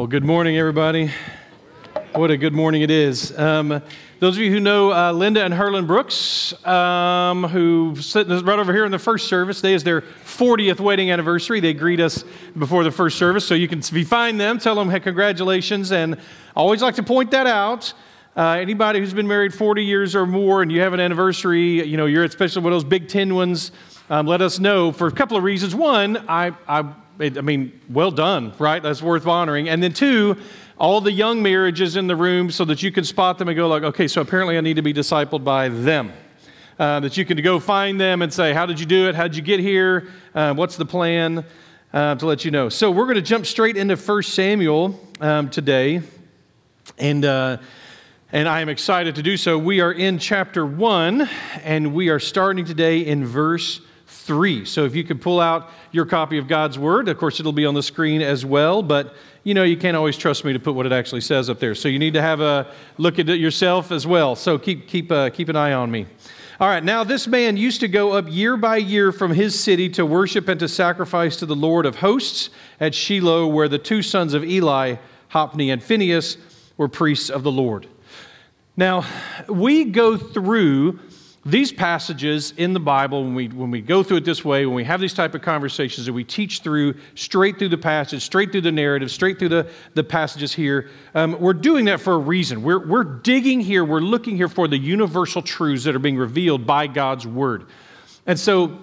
Well, good morning, everybody. What a good morning it is. Um, those of you who know uh, Linda and Herlin Brooks, um, who right over here in the first service, today is their 40th wedding anniversary. They greet us before the first service, so you can, if you find them, tell them hey, congratulations. And I always like to point that out. Uh, anybody who's been married 40 years or more and you have an anniversary, you know, you're especially one of those Big Ten ones, um, let us know for a couple of reasons. One, I, I I mean, well done, right? That's worth honoring. And then two, all the young marriages in the room so that you can spot them and go like, okay, so apparently I need to be discipled by them. Uh, that you can go find them and say, how did you do it? How did you get here? Uh, what's the plan? Uh, to let you know. So we're going to jump straight into 1 Samuel um, today. And, uh, and I am excited to do so. We are in chapter 1, and we are starting today in verse 3. So if you could pull out your copy of God's Word, of course, it'll be on the screen as well, but you know, you can't always trust me to put what it actually says up there. So you need to have a look at it yourself as well. So keep, keep, uh, keep an eye on me. All right, now this man used to go up year by year from his city to worship and to sacrifice to the Lord of hosts at Shiloh, where the two sons of Eli, Hophni and Phinehas, were priests of the Lord. Now, we go through these passages in the Bible, when we, when we go through it this way, when we have these type of conversations that we teach through, straight through the passage, straight through the narrative, straight through the, the passages here, um, we're doing that for a reason. We're, we're digging here, we're looking here for the universal truths that are being revealed by God's Word. And so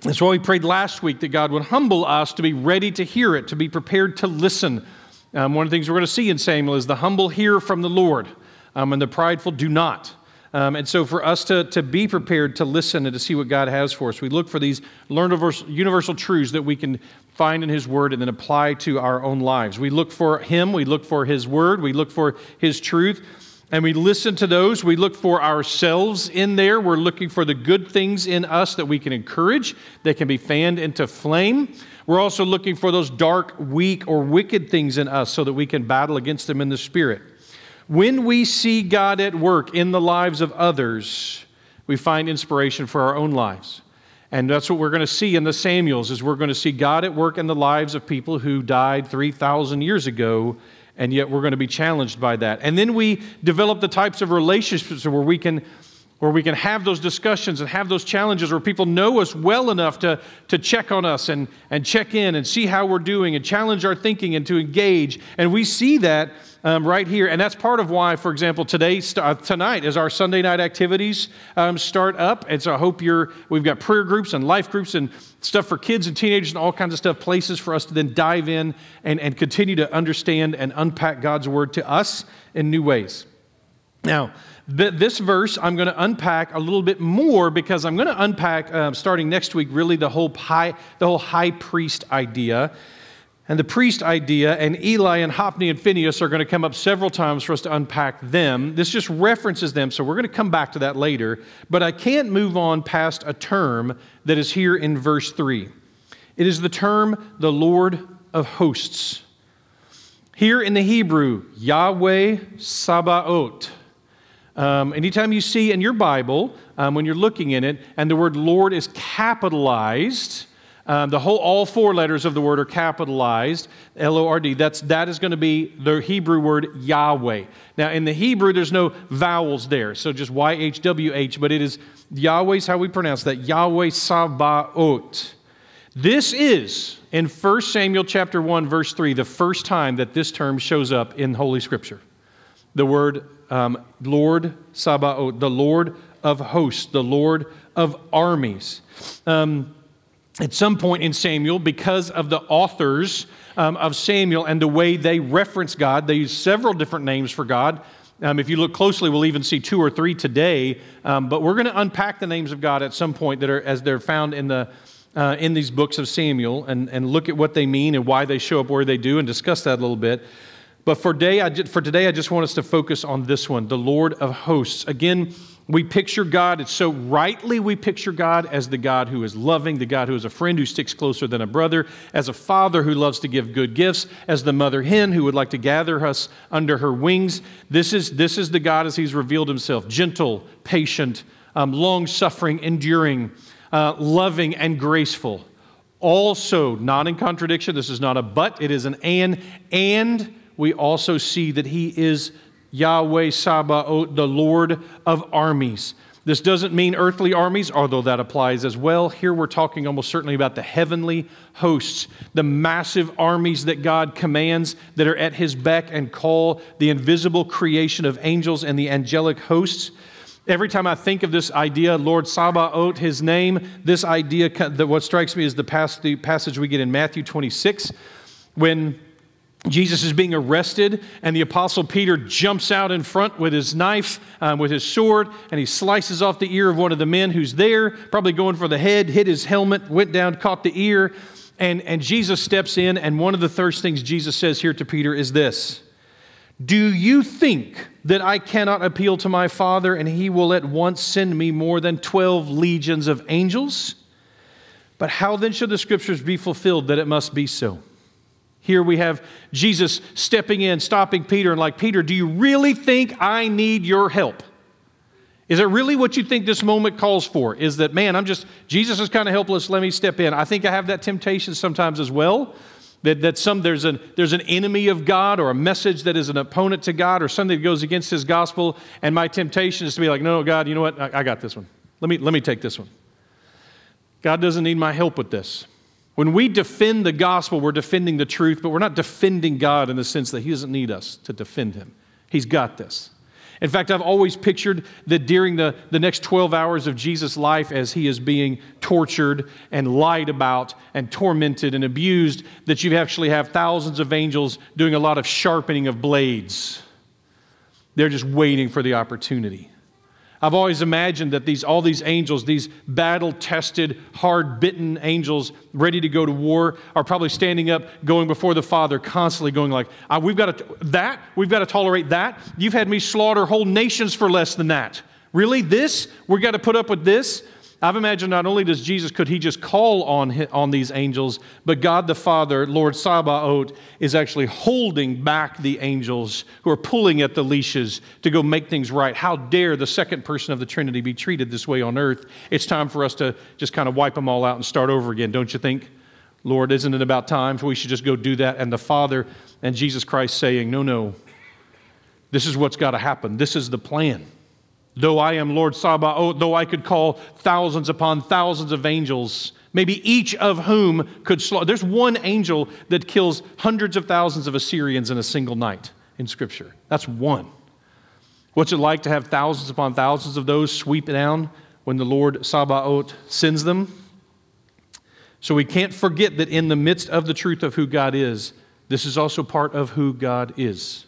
that's why we prayed last week that God would humble us to be ready to hear it, to be prepared to listen. Um, one of the things we're going to see in Samuel is the humble hear from the Lord, um, and the prideful do not. Um, and so, for us to, to be prepared to listen and to see what God has for us, we look for these universal truths that we can find in His Word and then apply to our own lives. We look for Him, we look for His Word, we look for His truth, and we listen to those. We look for ourselves in there. We're looking for the good things in us that we can encourage, that can be fanned into flame. We're also looking for those dark, weak, or wicked things in us so that we can battle against them in the Spirit. When we see God at work in the lives of others, we find inspiration for our own lives. And that's what we're going to see in the Samuels is we're going to see God at work in the lives of people who died 3,000 years ago and yet we're going to be challenged by that. And then we develop the types of relationships where we can where we can have those discussions and have those challenges where people know us well enough to, to check on us and, and check in and see how we're doing and challenge our thinking and to engage. And we see that um, right here. And that's part of why, for example, today, uh, tonight, as our Sunday night activities um, start up. And so I hope you're, we've got prayer groups and life groups and stuff for kids and teenagers and all kinds of stuff, places for us to then dive in and, and continue to understand and unpack God's word to us in new ways. Now, this verse I'm going to unpack a little bit more because I'm going to unpack uh, starting next week really the whole high, the whole high priest idea and the priest idea, and Eli and Hophni and Phinehas are going to come up several times for us to unpack them. This just references them, so we're going to come back to that later. But I can't move on past a term that is here in verse 3. It is the term the Lord of hosts. Here in the Hebrew, Yahweh Sabaoth. Um, anytime you see in your Bible, um, when you're looking in it, and the word Lord is capitalized, um, the whole, all four letters of the word are capitalized, L O R D. That's that is going to be the Hebrew word Yahweh. Now, in the Hebrew, there's no vowels there, so just Y H W H. But it is Yahweh's how we pronounce that. Yahweh Sabaoth. This is in 1 Samuel chapter 1, verse 3, the first time that this term shows up in Holy Scripture. The word um, Lord Sabaoth, the Lord of hosts, the Lord of armies. Um, at some point in Samuel, because of the authors um, of Samuel and the way they reference God, they use several different names for God. Um, if you look closely, we'll even see two or three today. Um, but we're going to unpack the names of God at some point that are as they're found in the uh, in these books of Samuel and, and look at what they mean and why they show up where they do and discuss that a little bit. But for, day, I, for today, I just want us to focus on this one, the Lord of hosts. Again, we picture God, it's so rightly we picture God as the God who is loving, the God who is a friend who sticks closer than a brother, as a father who loves to give good gifts, as the mother hen who would like to gather us under her wings. This is, this is the God as he's revealed himself gentle, patient, um, long suffering, enduring, uh, loving, and graceful. Also, not in contradiction, this is not a but, it is an and, and we also see that he is Yahweh Sabaoth, the Lord of armies. This doesn't mean earthly armies, although that applies as well. Here we're talking almost certainly about the heavenly hosts, the massive armies that God commands that are at his beck and call, the invisible creation of angels and the angelic hosts. Every time I think of this idea, Lord Sabaoth, his name, this idea, what strikes me is the passage we get in Matthew 26 when Jesus is being arrested, and the Apostle Peter jumps out in front with his knife, um, with his sword, and he slices off the ear of one of the men who's there, probably going for the head, hit his helmet, went down, caught the ear. And, and Jesus steps in, and one of the first things Jesus says here to Peter is this Do you think that I cannot appeal to my Father, and he will at once send me more than 12 legions of angels? But how then should the scriptures be fulfilled that it must be so? Here we have Jesus stepping in, stopping Peter, and like, Peter, do you really think I need your help? Is it really what you think this moment calls for? Is that, man, I'm just, Jesus is kind of helpless, let me step in. I think I have that temptation sometimes as well. That, that some there's an there's an enemy of God or a message that is an opponent to God or something that goes against his gospel, and my temptation is to be like, no, no, God, you know what? I, I got this one. Let me let me take this one. God doesn't need my help with this. When we defend the gospel, we're defending the truth, but we're not defending God in the sense that He doesn't need us to defend Him. He's got this. In fact, I've always pictured that during the, the next 12 hours of Jesus' life, as he is being tortured and lied about and tormented and abused, that you actually have thousands of angels doing a lot of sharpening of blades. They're just waiting for the opportunity. I've always imagined that these, all these angels, these battle tested, hard bitten angels ready to go to war, are probably standing up, going before the Father, constantly going like, ah, We've got to, that, we've got to tolerate that. You've had me slaughter whole nations for less than that. Really? This? We've got to put up with this? I've imagined not only does Jesus, could he just call on, on these angels, but God the Father, Lord Sabaoth, is actually holding back the angels who are pulling at the leashes to go make things right. How dare the second person of the Trinity be treated this way on earth? It's time for us to just kind of wipe them all out and start over again, don't you think? Lord, isn't it about time we should just go do that? And the Father and Jesus Christ saying, No, no, this is what's got to happen. This is the plan. Though I am Lord Sabaoth, oh, though I could call thousands upon thousands of angels, maybe each of whom could slaughter. There's one angel that kills hundreds of thousands of Assyrians in a single night in Scripture. That's one. What's it like to have thousands upon thousands of those sweep down when the Lord Sabaoth sends them? So we can't forget that in the midst of the truth of who God is, this is also part of who God is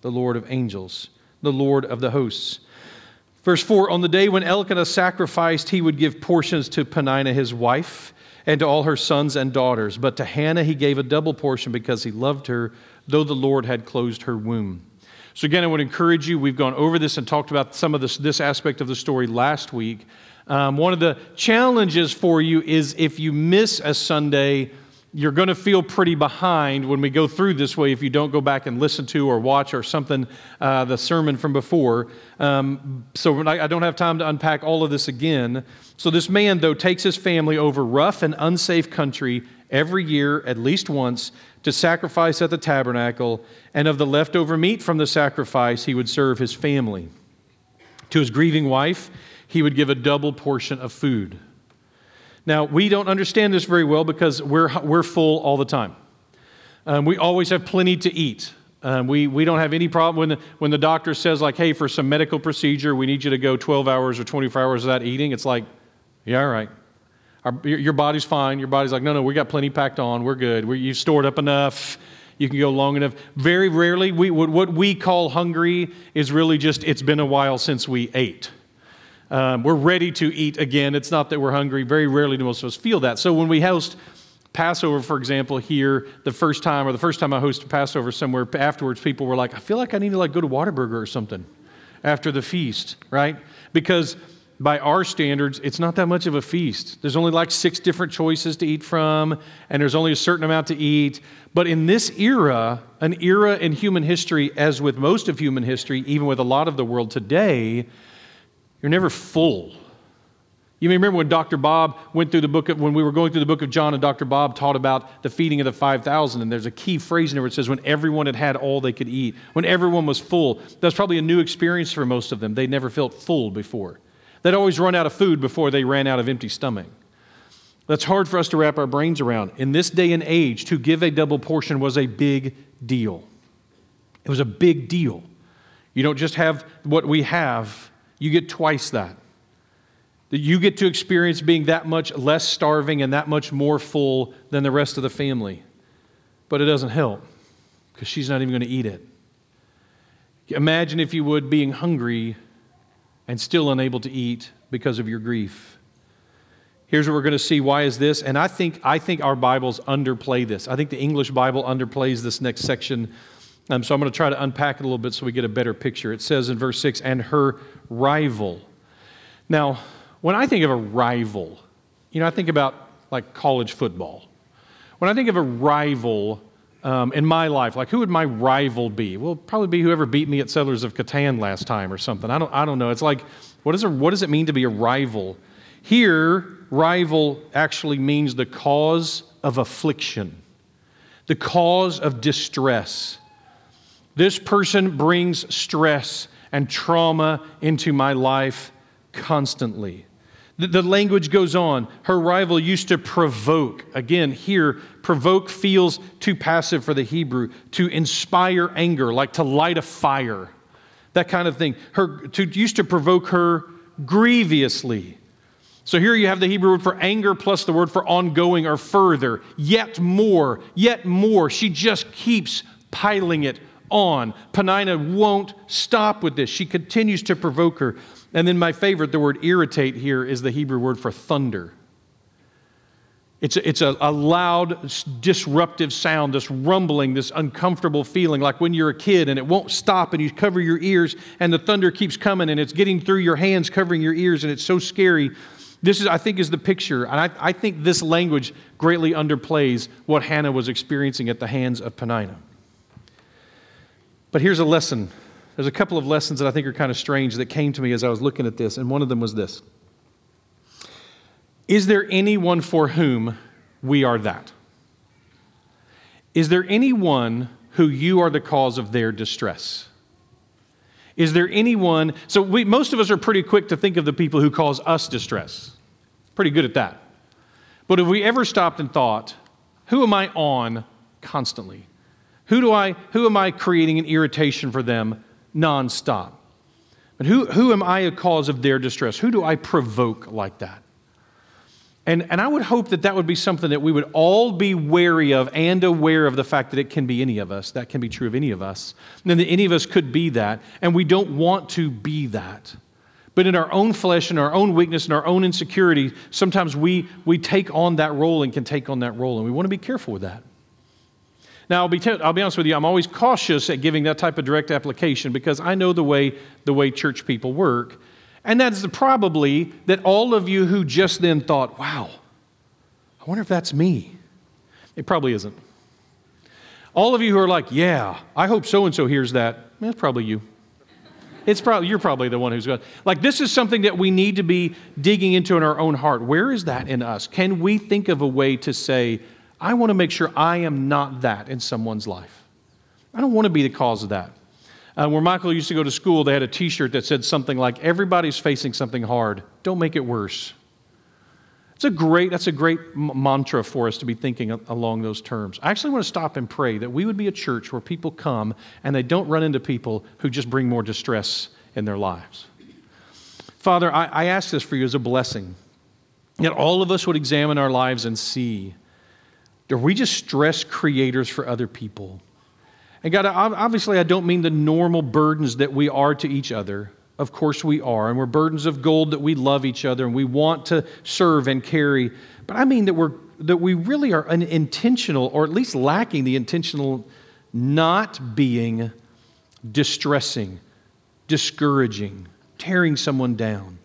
the Lord of angels, the Lord of the hosts. Verse 4 On the day when Elkanah sacrificed, he would give portions to Peninnah, his wife, and to all her sons and daughters. But to Hannah, he gave a double portion because he loved her, though the Lord had closed her womb. So, again, I would encourage you. We've gone over this and talked about some of this, this aspect of the story last week. Um, one of the challenges for you is if you miss a Sunday, you're going to feel pretty behind when we go through this way if you don't go back and listen to or watch or something uh, the sermon from before. Um, so I, I don't have time to unpack all of this again. So this man, though, takes his family over rough and unsafe country every year, at least once, to sacrifice at the tabernacle, and of the leftover meat from the sacrifice, he would serve his family. To his grieving wife, he would give a double portion of food. Now, we don't understand this very well because we're, we're full all the time. Um, we always have plenty to eat. Um, we, we don't have any problem when the, when the doctor says, like, hey, for some medical procedure, we need you to go 12 hours or 24 hours without eating. It's like, yeah, all right. Our, your, your, body's fine. Your body's like, no, no, we got plenty packed on. We're good. we you've stored up enough. You can go long enough. Very rarely, we, what we call hungry is really just, it's been a while since we ate. Um, we're ready to eat again. It's not that we're hungry. Very rarely do most of us feel that. So when we host Passover, for example, here the first time, or the first time I hosted Passover somewhere afterwards, people were like, I feel like I need to like go to Whataburger or something after the feast, right? Because by our standards, it's not that much of a feast. There's only like six different choices to eat from, and there's only a certain amount to eat. But in this era, an era in human history, as with most of human history, even with a lot of the world today, you're never full. You may remember when Dr. Bob went through the book of, when we were going through the book of John and Dr. Bob taught about the feeding of the 5,000 and there's a key phrase in there where it says when everyone had had all they could eat, when everyone was full. That's probably a new experience for most of them. They never felt full before. They'd always run out of food before they ran out of empty stomach. That's hard for us to wrap our brains around. In this day and age, to give a double portion was a big deal. It was a big deal. You don't just have what we have, you get twice that. That you get to experience being that much less starving and that much more full than the rest of the family. But it doesn't help because she's not even going to eat it. Imagine, if you would, being hungry and still unable to eat because of your grief. Here's what we're going to see. Why is this? And I think, I think our Bibles underplay this. I think the English Bible underplays this next section. Um, so I'm going to try to unpack it a little bit so we get a better picture. It says in verse 6 and her rival. Now, when I think of a rival, you know, I think about like college football. When I think of a rival um, in my life, like who would my rival be? Well, probably be whoever beat me at Settlers of Catan last time or something. I don't, I don't know. It's like, what, is a, what does it mean to be a rival? Here, rival actually means the cause of affliction, the cause of distress. This person brings stress and trauma into my life constantly. The, language goes on. Her rival used to provoke. Again, here, provoke feels too passive for the Hebrew. To inspire anger, like to light a fire, that kind of thing. Her to, used to provoke her grievously. So here you have the Hebrew word for anger plus the word for ongoing or further. Yet more, yet more. She just keeps piling it on. Peninnah won't stop with this. She continues to provoke her. And then my favorite, the word irritate here, is the Hebrew word for thunder. It's a, it's a, a, loud, disruptive sound, this rumbling, this uncomfortable feeling, like when you're a kid and it won't stop and you cover your ears and the thunder keeps coming and it's getting through your hands, covering your ears, and it's so scary. This is, I think, is the picture. And I, I think this language greatly underplays what Hannah was experiencing at the hands of Peninnah. But here's a lesson there's a couple of lessons that I think are kind of strange that came to me as I was looking at this, and one of them was this Is there anyone for whom we are that? Is there anyone who you are the cause of their distress? Is there anyone? So, we, most of us are pretty quick to think of the people who cause us distress. Pretty good at that. But have we ever stopped and thought, who am I on constantly? Who, do I, who am I creating an irritation for them nonstop. But who, who am I a cause of their distress? Who do I provoke like that? And, and I would hope that that would be something that we would all be wary of and aware of the fact that it can be any of us. That can be true of any of us. And that any of us could be that. And we don't want to be that. But in our own flesh and our own weakness and our own insecurity, sometimes we, we take on that role and can take on that role. And we want to be careful with that. Now, I'll be, t- I'll be honest with you, I'm always cautious at giving that type of direct application because I know the way, the way church people work. And that's probably that all of you who just then thought, wow, I wonder if that's me. It probably isn't. All of you who are like, yeah, I hope so and so hears that, eh, that's probably you. It's probably you're probably the one who's going. Like this is something that we need to be digging into in our own heart. Where is that in us? Can we think of a way to say, I want to make sure I am not that in someone's life. I don't want to be the cause of that. Uh, where Michael used to go to school, they had a t shirt that said something like, Everybody's facing something hard. Don't make it worse. It's a great, that's a great m- mantra for us to be thinking a- along those terms. I actually want to stop and pray that we would be a church where people come and they don't run into people who just bring more distress in their lives. Father, I, I ask this for you as a blessing that all of us would examine our lives and see are we just stress creators for other people? And God, obviously, I don't mean the normal burdens that we are to each other. Of course, we are. And we're burdens of gold that we love each other and we want to serve and carry. But I mean that, we're, that we really are unintentional, or at least lacking the intentional not being distressing, discouraging, tearing someone down.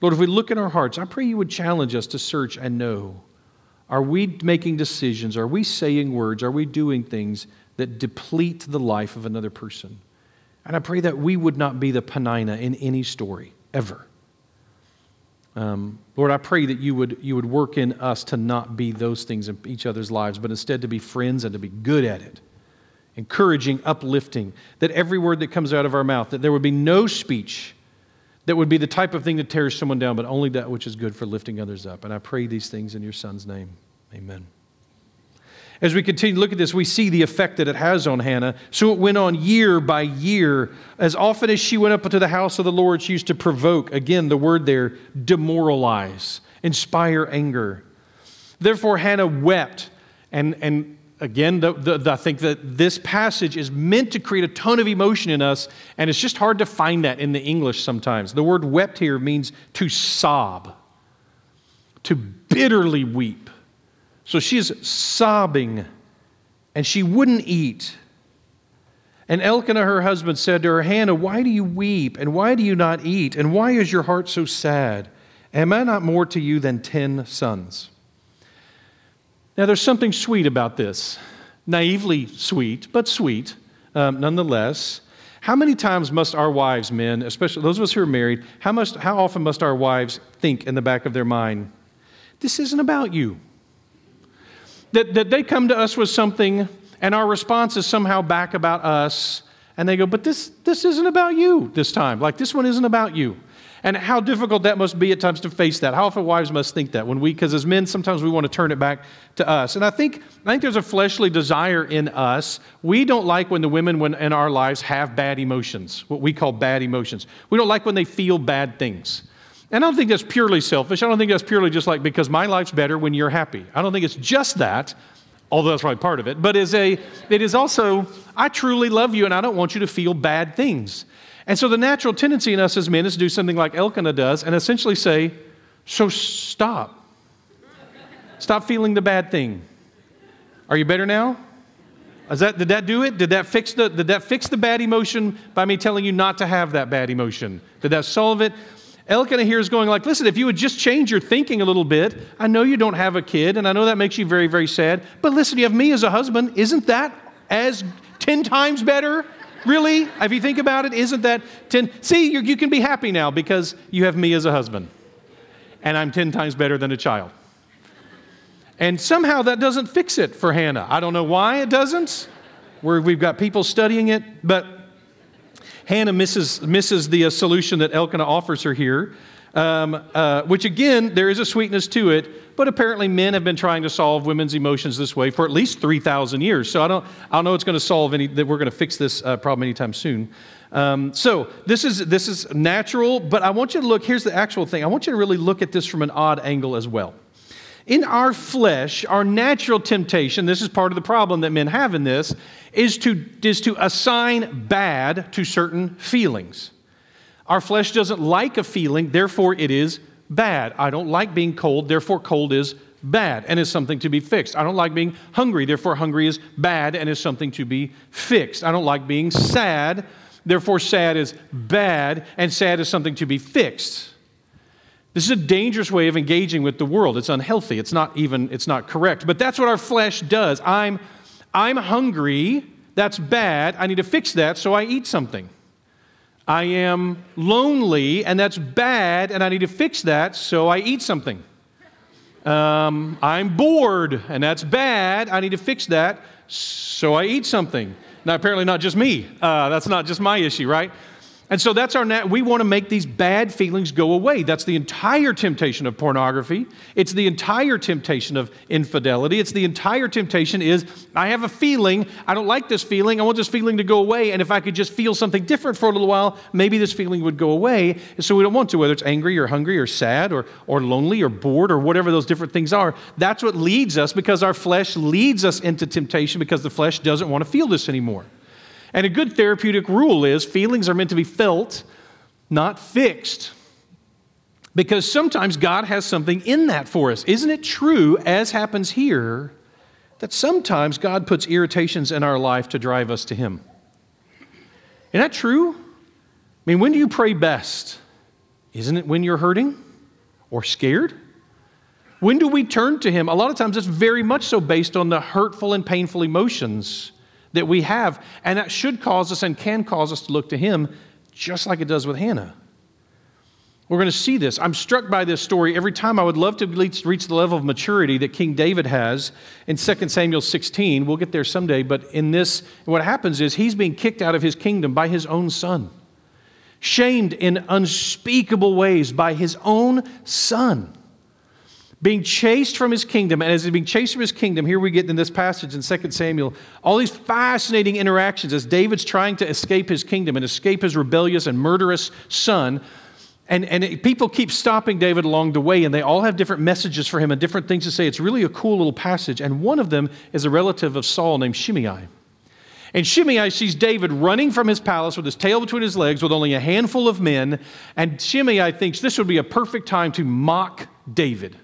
Lord, if we look in our hearts, I pray you would challenge us to search and know are we making decisions? Are we saying words? Are we doing things that deplete the life of another person? And I pray that we would not be the Peninnah in any story, ever. Um, Lord, I pray that you would, you would work in us to not be those things in each other's lives, but instead to be friends and to be good at it. Encouraging, uplifting, that every word that comes out of our mouth, that there would be no speech that would be the type of thing that tears someone down, but only that which is good for lifting others up. And I pray these things in your Son's name. Amen. As we continue to look at this, we see the effect that it has on Hannah. So it went on year by year. As often as she went up into the house of the Lord, she used to provoke, again, the word there, demoralize, inspire anger. Therefore, Hannah wept. And, and again, the, the, I think that this passage is meant to create a ton of emotion in us, and it's just hard to find that in the English sometimes. The word wept here means to sob, to bitterly weep. So she's sobbing and she wouldn't eat. And Elkanah, her husband, said to her, Hannah, why do you weep? And why do you not eat? And why is your heart so sad? Am I not more to you than ten sons? Now, there's something sweet about this. Naively sweet, but sweet um, nonetheless. How many times must our wives, men, especially those of us who are married, how, must, how often must our wives think in the back of their mind, this isn't about you? that, that they come to us with something and our response is somehow back about us and they go but this this isn't about you this time like this one isn't about you and how difficult that must be at times to face that how often wives must think that when we because as men sometimes we want to turn it back to us and i think i think there's a fleshly desire in us we don't like when the women in our lives have bad emotions what we call bad emotions we don't like when they feel bad things and I don't think that's purely selfish. I don't think that's purely just like because my life's better when you're happy. I don't think it's just that, although that's probably part of it. But is a, it is also, I truly love you and I don't want you to feel bad things. And so the natural tendency in us as men is to do something like Elkanah does and essentially say, So stop. Stop feeling the bad thing. Are you better now? Is that, did that do it? Did that, fix the, did that fix the bad emotion by me telling you not to have that bad emotion? Did that solve it? Elkanah here is going like, listen, if you would just change your thinking a little bit, I know you don't have a kid, and I know that makes you very, very sad, but listen, you have me as a husband. Isn't that as 10 times better? Really? If you think about it, isn't that 10? See, you can be happy now because you have me as a husband, and I'm 10 times better than a child. And somehow that doesn't fix it for Hannah. I don't know why it doesn't. We've got people studying it, but Hannah misses, misses the uh, solution that Elkanah offers her here, um, uh, which again, there is a sweetness to it, but apparently men have been trying to solve women's emotions this way for at least 3,000 years. So I don't, I don't know it's going to solve any, that we're going to fix this uh, problem anytime soon. Um, so this is, this is natural, but I want you to look, here's the actual thing. I want you to really look at this from an odd angle as well. In our flesh, our natural temptation, this is part of the problem that men have in this, is to, is to assign bad to certain feelings. Our flesh doesn't like a feeling, therefore it is bad. I don't like being cold, therefore cold is bad and is something to be fixed. I don't like being hungry, therefore hungry is bad and is something to be fixed. I don't like being sad, therefore sad is bad and sad is something to be fixed. This is a dangerous way of engaging with the world. It's unhealthy. It's not even it's not correct. But that's what our flesh does. I'm I'm hungry. That's bad. I need to fix that, so I eat something. I am lonely, and that's bad, and I need to fix that, so I eat something. Um, I'm bored, and that's bad. I need to fix that, so I eat something. Now, apparently, not just me. Uh, that's not just my issue, right? And so that's our, nat- we want to make these bad feelings go away. That's the entire temptation of pornography. It's the entire temptation of infidelity. It's the entire temptation is, I have a feeling, I don't like this feeling, I want this feeling to go away. And if I could just feel something different for a little while, maybe this feeling would go away. And so we don't want to, whether it's angry or hungry or sad or, or lonely or bored or whatever those different things are. That's what leads us because our flesh leads us into temptation because the flesh doesn't want to feel this anymore. And a good therapeutic rule is feelings are meant to be felt, not fixed. Because sometimes God has something in that for us. Isn't it true, as happens here, that sometimes God puts irritations in our life to drive us to Him? Isn't that true? I mean, when do you pray best? Isn't it when you're hurting or scared? When do we turn to Him? A lot of times it's very much so based on the hurtful and painful emotions that we have. And that should cause us and can cause us to look to Him just like it does with Hannah. We're going to see this. I'm struck by this story every time. I would love to reach the level of maturity that King David has in 2 Samuel 16. We'll get there someday, but in this, what happens is he's being kicked out of his kingdom by his own son, shamed in unspeakable ways by his own son being chased from his kingdom. And as he's being chased from his kingdom, here we get in this passage in 2 Samuel all these fascinating interactions as David's trying to escape his kingdom and escape his rebellious and murderous son. And, and it, people keep stopping David along the way, and they all have different messages for him and different things to say. It's really a cool little passage. And one of them is a relative of Saul named Shimei. And Shimei sees David running from his palace with his tail between his legs with only a handful of men. And Shimei thinks this would be a perfect time to mock David.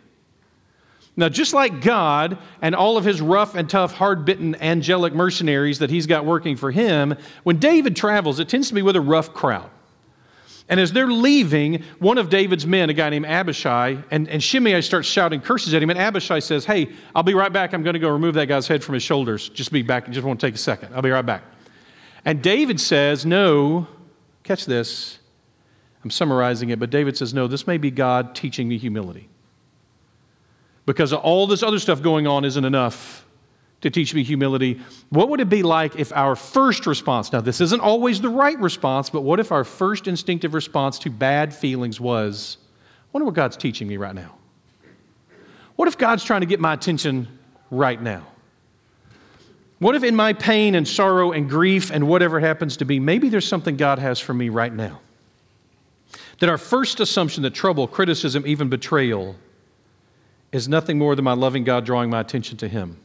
Now, just like God and all of his rough and tough, hard bitten angelic mercenaries that he's got working for him, when David travels, it tends to be with a rough crowd. And as they're leaving, one of David's men, a guy named Abishai, and, and Shimei starts shouting curses at him. And Abishai says, Hey, I'll be right back. I'm going to go remove that guy's head from his shoulders. Just be back. Just want to take a second. I'll be right back. And David says, No, catch this. I'm summarizing it, but David says, No, this may be God teaching me humility because all this other stuff going on isn't enough to teach me humility. What would it be like if our first response, now this isn't always the right response, but what if our first instinctive response to bad feelings was, I wonder what God's teaching me right now? What if God's trying to get my attention right now? What if in my pain and sorrow and grief and whatever happens to be, maybe there's something God has for me right now? That our first assumption that trouble, criticism, even betrayal is nothing more than my loving God drawing my attention to Him.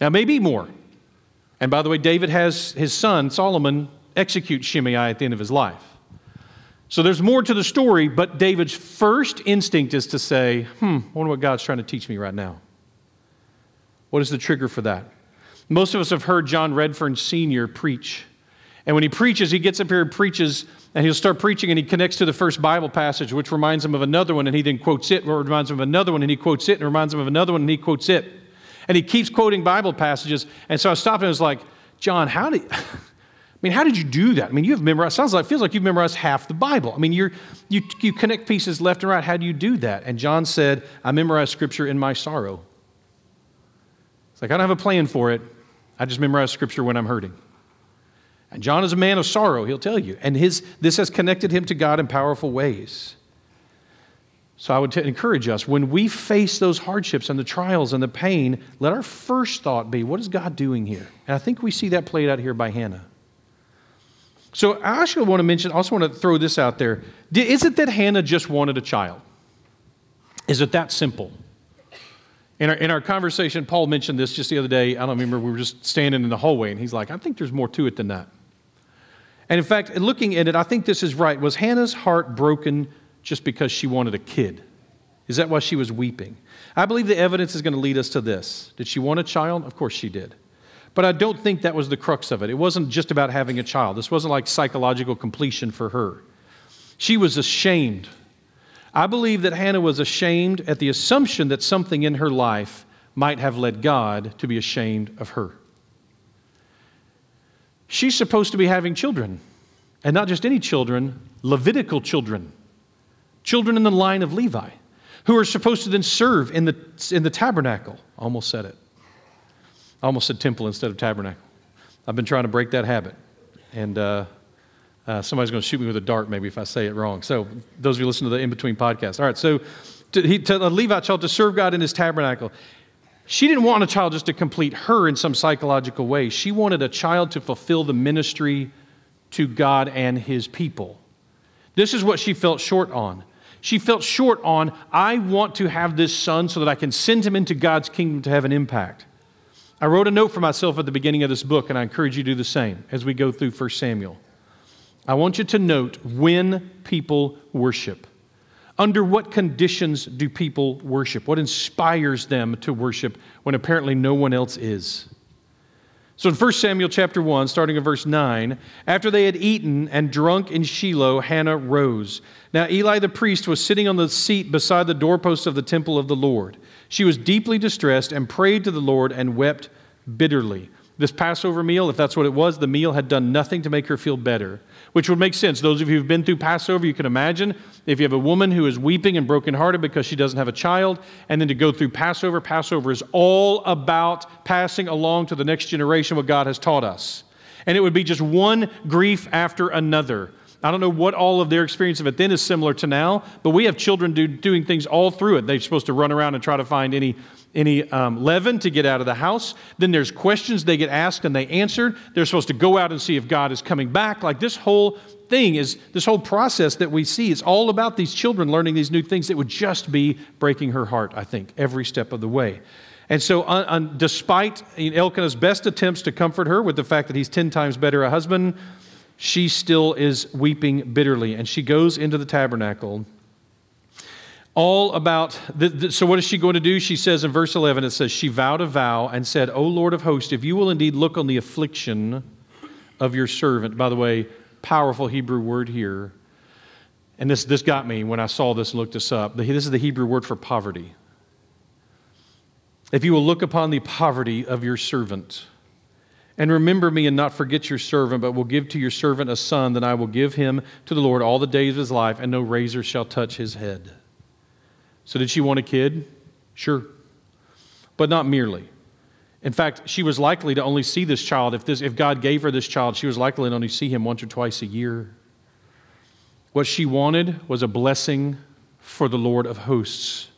Now, maybe more. And by the way, David has his son, Solomon, execute Shimei at the end of his life. So there's more to the story, but David's first instinct is to say, hmm, I wonder what God's trying to teach me right now. What is the trigger for that? Most of us have heard John Redfern Sr. preach. And when he preaches, he gets up here and preaches and he'll start preaching and he connects to the first Bible passage, which reminds him of another one, and he then quotes it, or reminds him of another one, and he quotes it, and reminds him of another one, and he quotes it. And he keeps quoting Bible passages. And so I stopped and I was like, John, how did. I mean, how did you do that? I mean, you've memorized, sounds like, feels like you've memorized half the Bible. I mean, you're, you, you connect pieces left and right. How do you do that? And John said, I memorize scripture in my sorrow. It's like, I don't have a plan for it. I just memorize scripture when I'm hurting. And John is a man of sorrow, he'll tell you. And his, this has connected him to God in powerful ways. So I would t- encourage us when we face those hardships and the trials and the pain, let our first thought be, what is God doing here? And I think we see that played out here by Hannah. So I actually want to mention, also want to throw this out there. Is it that Hannah just wanted a child? Is it that simple? In our, in our conversation, Paul mentioned this just the other day. I don't remember, we were just standing in the hallway, and he's like, I think there's more to it than that. And in fact, looking at it, I think this is right. Was Hannah's heart broken just because she wanted a kid? Is that why she was weeping? I believe the evidence is going to lead us to this. Did she want a child? Of course she did. But I don't think that was the crux of it. It wasn't just about having a child, this wasn't like psychological completion for her. She was ashamed. I believe that Hannah was ashamed at the assumption that something in her life might have led God to be ashamed of her. She's supposed to be having children, and not just any children, Levitical children, children in the line of Levi, who are supposed to then serve in the, in the tabernacle. Almost said it. I almost said temple instead of tabernacle. I've been trying to break that habit. And uh, uh, somebody's going to shoot me with a dart maybe if I say it wrong. So, those of you listen to the in between podcast. All right, so to, he, to a Levite child to serve God in his tabernacle. She didn't want a child just to complete her in some psychological way. She wanted a child to fulfill the ministry to God and his people. This is what she felt short on. She felt short on, I want to have this son so that I can send him into God's kingdom to have an impact. I wrote a note for myself at the beginning of this book, and I encourage you to do the same as we go through 1 Samuel. I want you to note when people worship. Under what conditions do people worship? What inspires them to worship when apparently no one else is? So in 1 Samuel chapter 1, starting in verse 9, after they had eaten and drunk in Shiloh, Hannah rose. Now Eli the priest was sitting on the seat beside the doorpost of the temple of the Lord. She was deeply distressed and prayed to the Lord and wept bitterly. This Passover meal, if that's what it was, the meal had done nothing to make her feel better, which would make sense. Those of you who've been through Passover, you can imagine if you have a woman who is weeping and brokenhearted because she doesn't have a child, and then to go through Passover, Passover is all about passing along to the next generation what God has taught us. And it would be just one grief after another. I don't know what all of their experience of it then is similar to now, but we have children do, doing things all through it. They're supposed to run around and try to find any any um, leaven to get out of the house. Then there's questions they get asked and they answered. They're supposed to go out and see if God is coming back. Like this whole thing is, this whole process that we see is all about these children learning these new things. It would just be breaking her heart, I think, every step of the way. And so, despite Elkanah's best attempts to comfort her with the fact that he's 10 times better a husband, she still is weeping bitterly. And she goes into the tabernacle. All about the, the, so what is she going to do? She says in verse 11 it says she vowed a vow and said o lord of hosts if you will indeed look on the affliction of your servant by the way powerful hebrew word here. And this, this got me when i saw this and looked this up. This is the hebrew word for poverty. If you will look upon the poverty of your servant and remember me and not forget your servant, but will give to your servant a son, then I will give him to the Lord all the days of his life, and no razor shall touch his head. So, did she want a kid? Sure. But not merely. In fact, she was likely to only see this child. If, this, if God gave her this child, she was likely to only see him once or twice a year. What she wanted was a blessing for the Lord of hosts.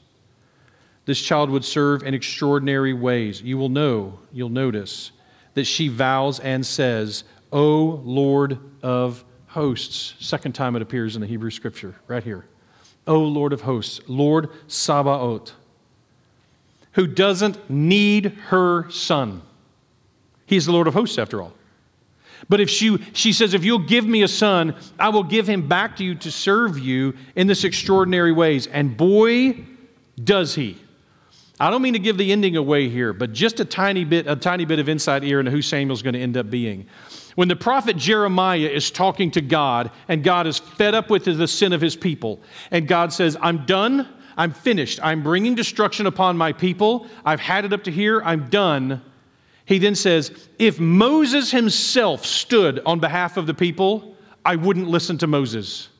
This child would serve in extraordinary ways. You will know, you'll notice, that she vows and says, O Lord of hosts. Second time it appears in the Hebrew scripture, right here. O Lord of hosts, Lord Sabaoth, who doesn't need her son. He's the Lord of hosts, after all. But if she, she says, if you'll give me a son, I will give him back to you to serve you in this extraordinary ways. And boy, does he. I don't mean to give the ending away here, but just a tiny bit, a tiny bit of inside ear into who Samuel's going to end up being. When the prophet Jeremiah is talking to God, and God is fed up with the sin of his people, and God says, I'm done, I'm finished, I'm bringing destruction upon my people, I've had it up to here, I'm done. He then says, If Moses himself stood on behalf of the people, I wouldn't listen to Moses.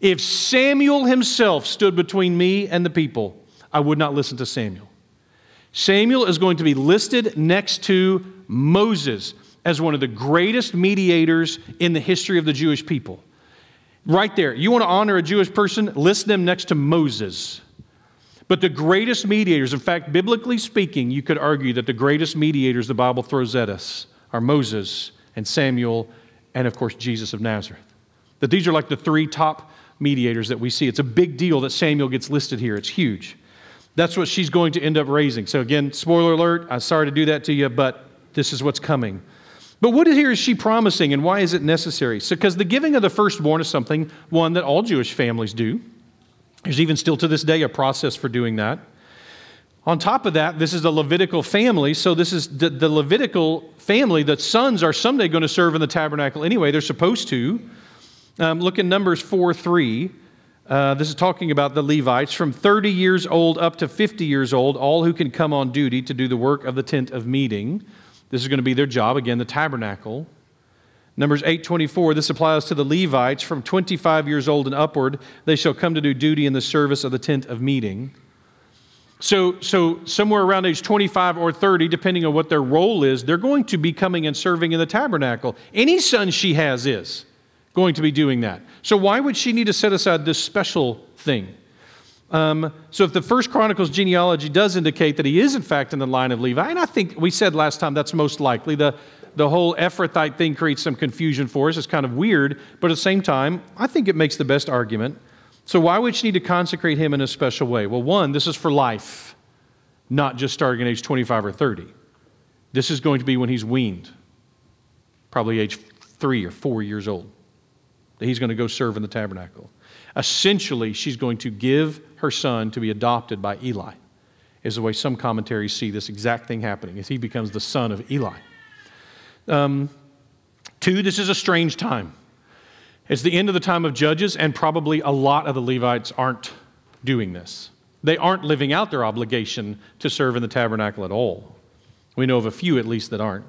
If Samuel himself stood between me and the people, I would not listen to Samuel. Samuel is going to be listed next to Moses as one of the greatest mediators in the history of the Jewish people. Right there. You want to honor a Jewish person? List them next to Moses. But the greatest mediators, in fact, biblically speaking, you could argue that the greatest mediators the Bible throws at us are Moses and Samuel and, of course, Jesus of Nazareth. That these are like the three top mediators that we see. It's a big deal that Samuel gets listed here, it's huge. That's what she's going to end up raising. So, again, spoiler alert, I'm sorry to do that to you, but this is what's coming. But what here is she promising and why is it necessary? So, because the giving of the firstborn is something, one, that all Jewish families do. There's even still to this day a process for doing that. On top of that, this is the Levitical family. So, this is the, the Levitical family. The sons are someday going to serve in the tabernacle anyway. They're supposed to. Um, look in Numbers 4 3. Uh, this is talking about the Levites from 30 years old up to 50 years old, all who can come on duty to do the work of the tent of meeting. This is going to be their job, again, the tabernacle. Numbers 8:24 this applies to the Levites from 25 years old and upward they shall come to do duty in the service of the tent of meeting. So so somewhere around age 25 or 30 depending on what their role is they're going to be coming and serving in the tabernacle. Any son she has is going to be doing that. So why would she need to set aside this special thing? Um, so if the first Chronicles genealogy does indicate that he is in fact in the line of Levi, and I think we said last time that's most likely. The, the whole Ephrathite thing creates some confusion for us. It's kind of weird, but at the same time, I think it makes the best argument. So why would she need to consecrate him in a special way? Well, one, this is for life, not just starting at age 25 or 30. This is going to be when he's weaned, probably age three or four years old. That he's going to go serve in the tabernacle. Essentially, she's going to give her son to be adopted by Eli, is the way some commentaries see this exact thing happening, as he becomes the son of Eli. Um, two, this is a strange time. It's the end of the time of Judges, and probably a lot of the Levites aren't doing this. They aren't living out their obligation to serve in the tabernacle at all. We know of a few, at least, that aren't.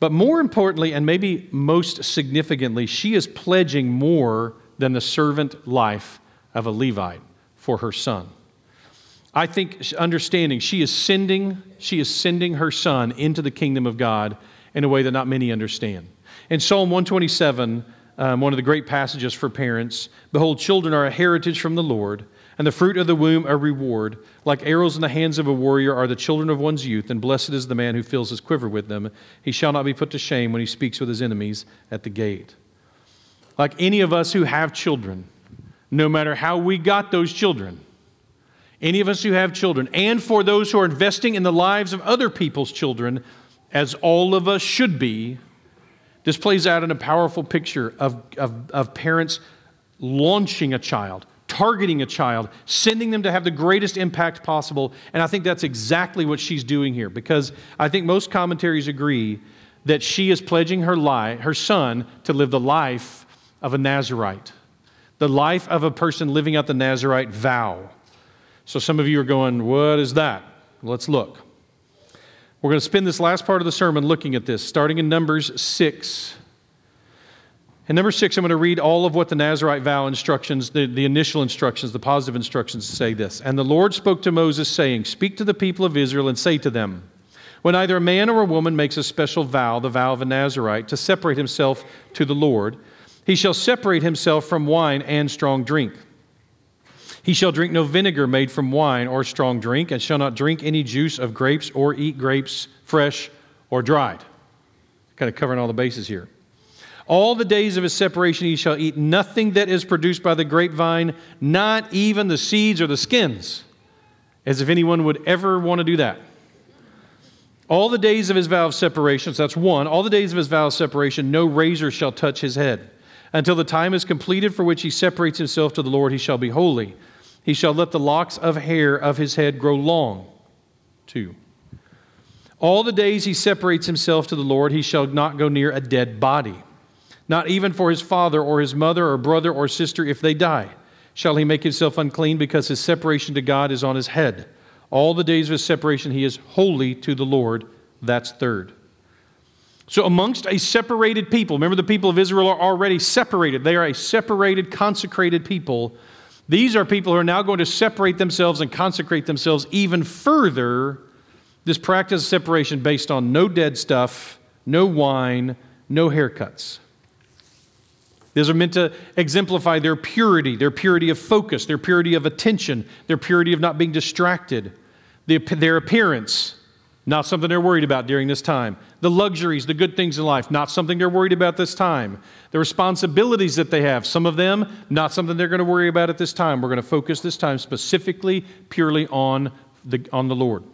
But more importantly, and maybe most significantly, she is pledging more than the servant life of a Levite for her son. I think understanding she is sending she is sending her son into the kingdom of God in a way that not many understand. In Psalm 127, um, one of the great passages for parents, behold, children are a heritage from the Lord, and the fruit of the womb a reward. Like arrows in the hands of a warrior are the children of one's youth, and blessed is the man who fills his quiver with them. He shall not be put to shame when he speaks with his enemies at the gate. Like any of us who have children, no matter how we got those children, any of us who have children, and for those who are investing in the lives of other people's children, as all of us should be, this plays out in a powerful picture of, of, of parents launching a child, targeting a child, sending them to have the greatest impact possible. And I think that's exactly what she's doing here because I think most commentaries agree that she is pledging her, her son to live the life of a Nazarite, the life of a person living out the Nazarite vow. So some of you are going, What is that? Let's look. We're going to spend this last part of the sermon looking at this, starting in Numbers 6. In number six, I'm going to read all of what the Nazarite vow instructions, the, the initial instructions, the positive instructions say this. And the Lord spoke to Moses, saying, Speak to the people of Israel and say to them, When either a man or a woman makes a special vow, the vow of a Nazarite, to separate himself to the Lord, he shall separate himself from wine and strong drink. He shall drink no vinegar made from wine or strong drink, and shall not drink any juice of grapes or eat grapes fresh or dried. Kind of covering all the bases here. All the days of his separation he shall eat nothing that is produced by the grapevine, not even the seeds or the skins, as if anyone would ever want to do that. All the days of his vow of separation, so that's one, all the days of his vow of separation, no razor shall touch his head. Until the time is completed for which he separates himself to the Lord, he shall be holy. He shall let the locks of hair of his head grow long. Two. All the days he separates himself to the Lord, he shall not go near a dead body, not even for his father or his mother or brother or sister if they die. Shall he make himself unclean because his separation to God is on his head. All the days of his separation he is holy to the Lord. That's third. So, amongst a separated people, remember the people of Israel are already separated. They are a separated, consecrated people. These are people who are now going to separate themselves and consecrate themselves even further. This practice of separation based on no dead stuff, no wine, no haircuts. These are meant to exemplify their purity, their purity of focus, their purity of attention, their purity of not being distracted, their appearance, not something they're worried about during this time. The luxuries, the good things in life, not something they're worried about this time. The responsibilities that they have, some of them, not something they're going to worry about at this time. We're going to focus this time specifically, purely on the, on the Lord.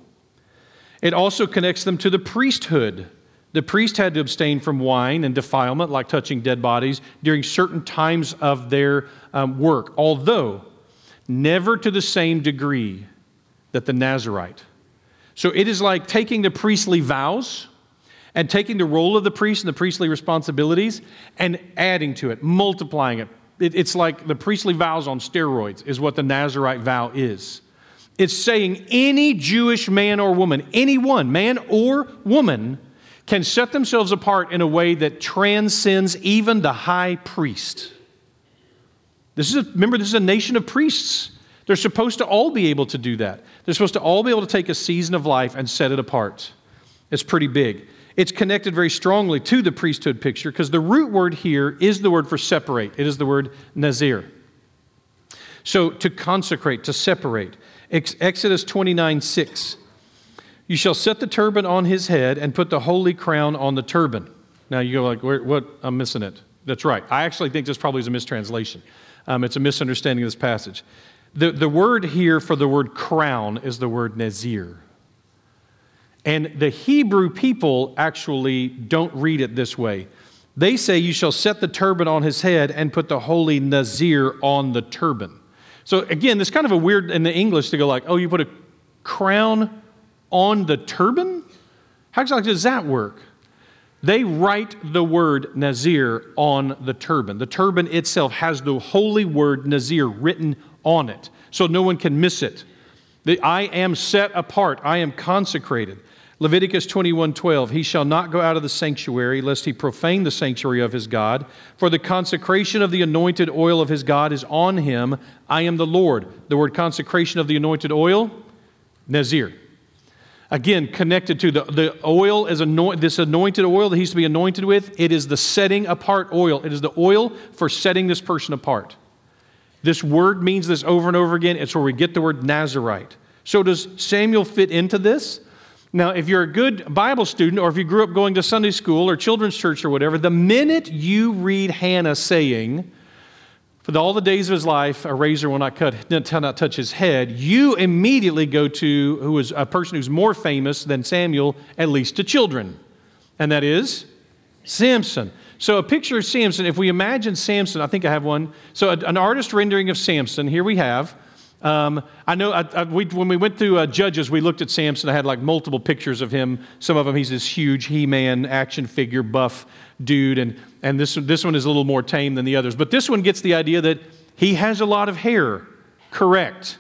It also connects them to the priesthood. The priest had to abstain from wine and defilement, like touching dead bodies, during certain times of their um, work, although never to the same degree that the Nazarite. So it is like taking the priestly vows and taking the role of the priest and the priestly responsibilities and adding to it, multiplying it. it. It's like the priestly vows on steroids, is what the Nazarite vow is. It's saying any Jewish man or woman, anyone, man or woman, can set themselves apart in a way that transcends even the high priest. This is a, remember, this is a nation of priests. They're supposed to all be able to do that. They're supposed to all be able to take a season of life and set it apart. It's pretty big. It's connected very strongly to the priesthood picture because the root word here is the word for separate. It is the word nazir. So to consecrate, to separate. Exodus 29 6. You shall set the turban on his head and put the holy crown on the turban. Now you go like, what? I'm missing it. That's right. I actually think this probably is a mistranslation. Um, it's a misunderstanding of this passage. The, the word here for the word crown is the word nazir. And the Hebrew people actually don't read it this way. They say, You shall set the turban on his head and put the holy nazir on the turban. So again, this kind of a weird in the English to go like, Oh, you put a crown on the turban? How exactly does that work? They write the word Nazir on the turban. The turban itself has the holy word Nazir written on it, so no one can miss it. The, I am set apart, I am consecrated. Leviticus 21:12 He shall not go out of the sanctuary lest he profane the sanctuary of his God for the consecration of the anointed oil of his God is on him I am the Lord the word consecration of the anointed oil Nazir again connected to the, the oil is anoint, this anointed oil that he's to be anointed with it is the setting apart oil. It is the oil for setting this person apart. This word means this over and over again. It's where we get the word Nazarite. So does Samuel fit into this? Now, if you're a good Bible student or if you grew up going to Sunday school or children's church or whatever, the minute you read Hannah saying, for all the days of his life, a razor will not cut, will not touch his head, you immediately go to who is a person who's more famous than Samuel, at least to children, and that is Samson. So, a picture of Samson, if we imagine Samson, I think I have one. So, an artist rendering of Samson, here we have. Um, I know I, I, we, when we went through uh, Judges, we looked at Samson. I had like multiple pictures of him. Some of them, he's this huge He Man action figure buff dude, and, and this, this one is a little more tame than the others. But this one gets the idea that he has a lot of hair. Correct.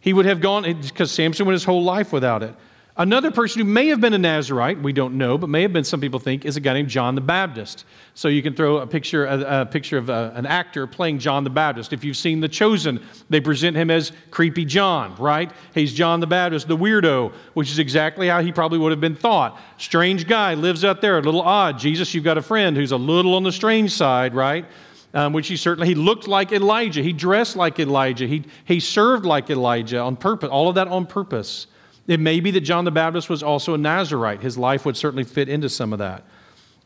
He would have gone, because Samson went his whole life without it. Another person who may have been a Nazarite, we don't know, but may have been, some people think, is a guy named John the Baptist. So you can throw a picture, a, a picture of a, uh, an actor playing John the Baptist. If you've seen The Chosen, they present him as Creepy John, right? He's John the Baptist, the weirdo, which is exactly how he probably would have been thought. Strange guy, lives out there, a little odd. Jesus, you've got a friend who's a little on the strange side, right? Um, which he certainly he looked like Elijah. He dressed like Elijah. He he served like Elijah on purpose. All of that on purpose. It may be that John the Baptist was also a Nazarite. His life would certainly fit into some of that.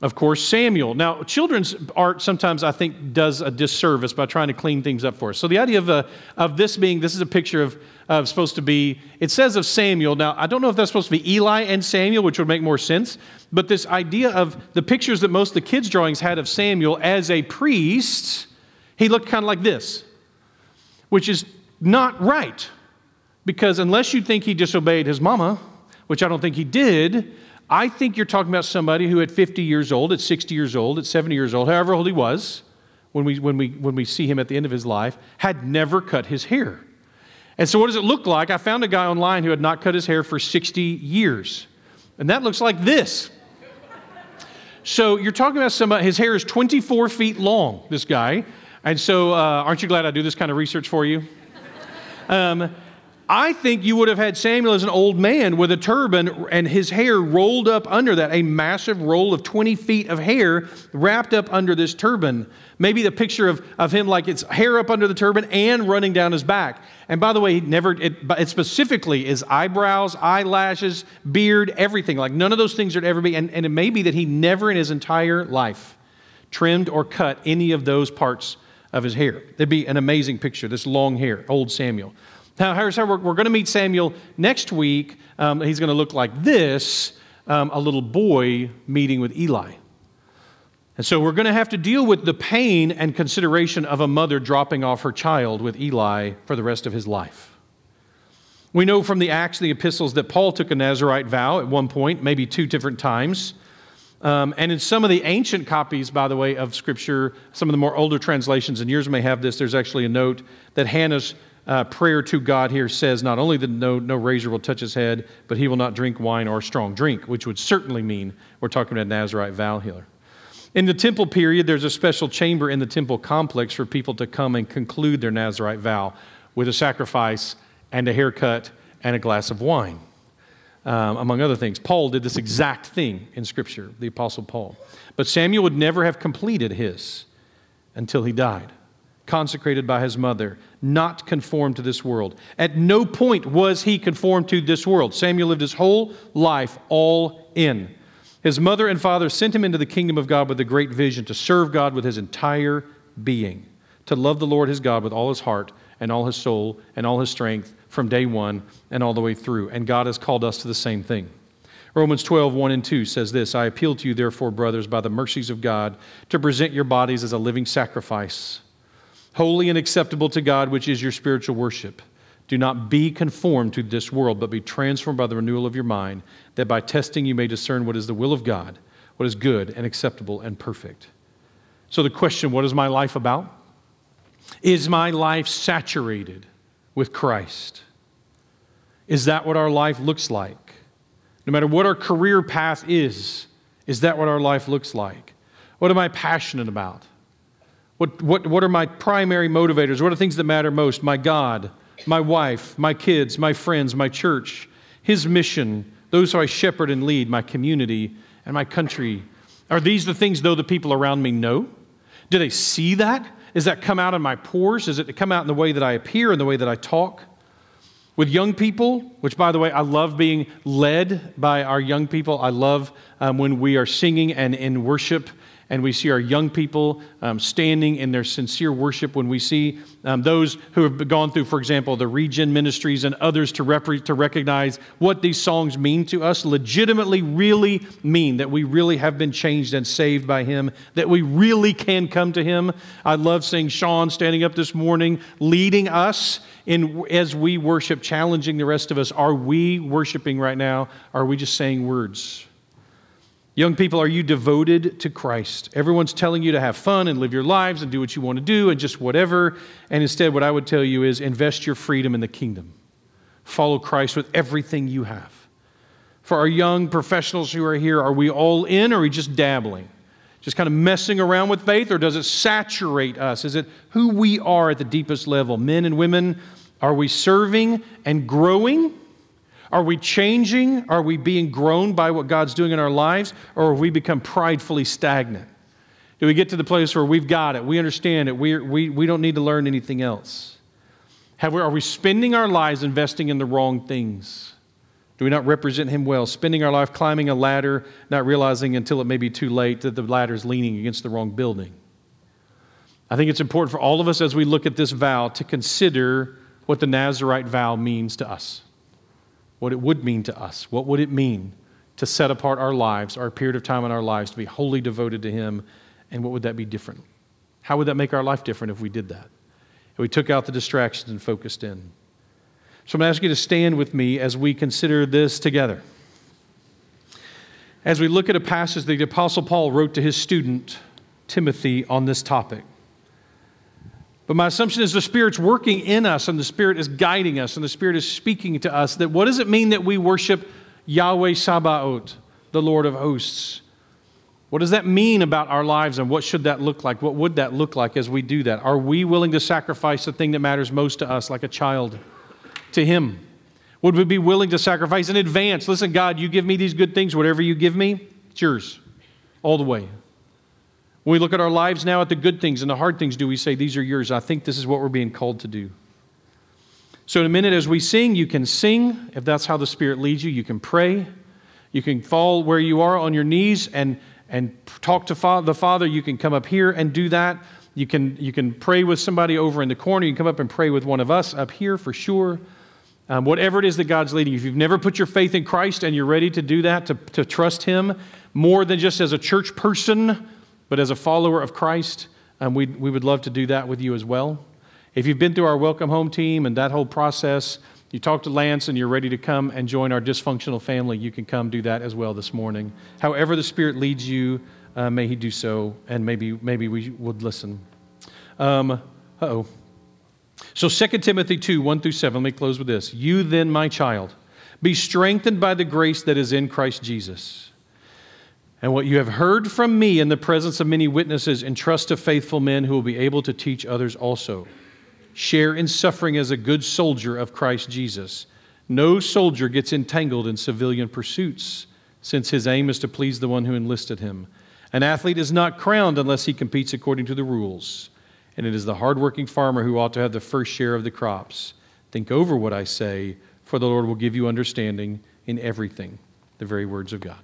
Of course, Samuel. Now, children's art sometimes I think does a disservice by trying to clean things up for us. So the idea of, uh, of this being, this is a picture of, of supposed to be, it says of Samuel. Now, I don't know if that's supposed to be Eli and Samuel, which would make more sense, but this idea of the pictures that most of the kids' drawings had of Samuel as a priest, he looked kind of like this, which is not right. Because unless you think he disobeyed his mama, which I don't think he did, I think you're talking about somebody who at 50 years old, at 60 years old, at 70 years old, however old he was, when we, when we, when we see him at the end of his life, had never cut his hair. And so, what does it look like? I found a guy online who had not cut his hair for 60 years. And that looks like this. So, you're talking about somebody, his hair is 24 feet long, this guy. And so, uh, aren't you glad I do this kind of research for you? Um, I think you would have had Samuel as an old man with a turban and his hair rolled up under that, a massive roll of 20 feet of hair wrapped up under this turban. Maybe the picture of, of him like it's hair up under the turban and running down his back. And by the way, he never, it, it specifically is eyebrows, eyelashes, beard, everything. Like none of those things would ever be. And, and it may be that he never in his entire life trimmed or cut any of those parts of his hair. It'd be an amazing picture, this long hair, old Samuel. Now, how we're, we're going to meet Samuel next week. Um, he's going to look like this um, a little boy meeting with Eli. And so we're going to have to deal with the pain and consideration of a mother dropping off her child with Eli for the rest of his life. We know from the Acts the epistles that Paul took a Nazarite vow at one point, maybe two different times. Um, and in some of the ancient copies, by the way, of Scripture, some of the more older translations, and yours may have this, there's actually a note that Hannah's uh, prayer to God here says not only that no, no razor will touch his head, but he will not drink wine or strong drink, which would certainly mean we're talking about a Nazarite vow healer. In the temple period, there's a special chamber in the temple complex for people to come and conclude their Nazarite vow with a sacrifice and a haircut and a glass of wine, um, among other things. Paul did this exact thing in Scripture, the Apostle Paul. But Samuel would never have completed his until he died consecrated by his mother, not conformed to this world. At no point was he conformed to this world. Samuel lived his whole life all in. His mother and father sent him into the kingdom of God with a great vision to serve God with his entire being, to love the Lord his God with all his heart and all his soul and all his strength from day one and all the way through. And God has called us to the same thing. Romans 12, 1 and 2 says this I appeal to you, therefore, brothers, by the mercies of God, to present your bodies as a living sacrifice holy and acceptable to God, which is your spiritual worship. Do not be conformed to this world, but be transformed by the renewal of your mind, that by testing you may discern what is the will of God, what is good and acceptable and perfect. So, the question what is my life about? Is my life saturated with Christ? Is that what our life looks like? No matter what our career path is, is that what our life looks like? What am I passionate about? What, what, what are my primary motivators? What are the things that matter most? My God, my wife, my kids, my friends, my church, His mission, those who I shepherd and lead, my community, and my country. Are these the things, though, the people around me know? Do they see that? Does that come out in my pores? Does it come out in the way that I appear, in the way that I talk? With young people, which by the way, I love being led by our young people. I love um, when we are singing and in worship and we see our young people um, standing in their sincere worship, when we see um, those who have gone through, for example, the Regen Ministries and others to, rep- to recognize what these songs mean to us, legitimately really mean that we really have been changed and saved by Him, that we really can come to Him. I love seeing Sean standing up this morning, leading us in, as we worship, challenging the rest of us. Are we worshiping right now? Are we just saying words? Young people, are you devoted to Christ? Everyone's telling you to have fun and live your lives and do what you want to do and just whatever. And instead, what I would tell you is invest your freedom in the kingdom. Follow Christ with everything you have. For our young professionals who are here, are we all in or are we just dabbling? Just kind of messing around with faith, or does it saturate us? Is it who we are at the deepest level? Men and women, are we serving and growing? Are we changing? Are we being grown by what God's doing in our lives? Or have we become pridefully stagnant? Do we get to the place where we've got it, we understand it, we, we, we don't need to learn anything else? Have we, are we spending our lives investing in the wrong things? Do we not represent Him well? Spending our life climbing a ladder, not realizing until it may be too late that the ladder is leaning against the wrong building? I think it's important for all of us as we look at this vow to consider what the Nazarite vow means to us what it would mean to us. What would it mean to set apart our lives, our period of time in our lives, to be wholly devoted to Him? And what would that be different? How would that make our life different if we did that? If we took out the distractions and focused in. So I'm going to ask you to stand with me as we consider this together. As we look at a passage that the Apostle Paul wrote to his student, Timothy, on this topic. But my assumption is the Spirit's working in us and the Spirit is guiding us and the Spirit is speaking to us. That what does it mean that we worship Yahweh Sabaoth, the Lord of hosts? What does that mean about our lives and what should that look like? What would that look like as we do that? Are we willing to sacrifice the thing that matters most to us, like a child, to Him? Would we be willing to sacrifice in advance? Listen, God, you give me these good things, whatever you give me, it's yours all the way. When we look at our lives now at the good things and the hard things, do we say, These are yours? I think this is what we're being called to do. So, in a minute, as we sing, you can sing. If that's how the Spirit leads you, you can pray. You can fall where you are on your knees and, and talk to fa- the Father. You can come up here and do that. You can, you can pray with somebody over in the corner. You can come up and pray with one of us up here for sure. Um, whatever it is that God's leading you. If you've never put your faith in Christ and you're ready to do that, to, to trust Him more than just as a church person, but as a follower of Christ, um, we, we would love to do that with you as well. If you've been through our welcome home team and that whole process, you talk to Lance and you're ready to come and join our dysfunctional family, you can come do that as well this morning. However, the Spirit leads you, uh, may He do so, and maybe, maybe we would listen. Um, oh. So 2 Timothy 2 1 through 7, let me close with this. You then, my child, be strengthened by the grace that is in Christ Jesus. And what you have heard from me in the presence of many witnesses, entrust to faithful men who will be able to teach others also. Share in suffering as a good soldier of Christ Jesus. No soldier gets entangled in civilian pursuits, since his aim is to please the one who enlisted him. An athlete is not crowned unless he competes according to the rules. And it is the hardworking farmer who ought to have the first share of the crops. Think over what I say, for the Lord will give you understanding in everything. The very words of God.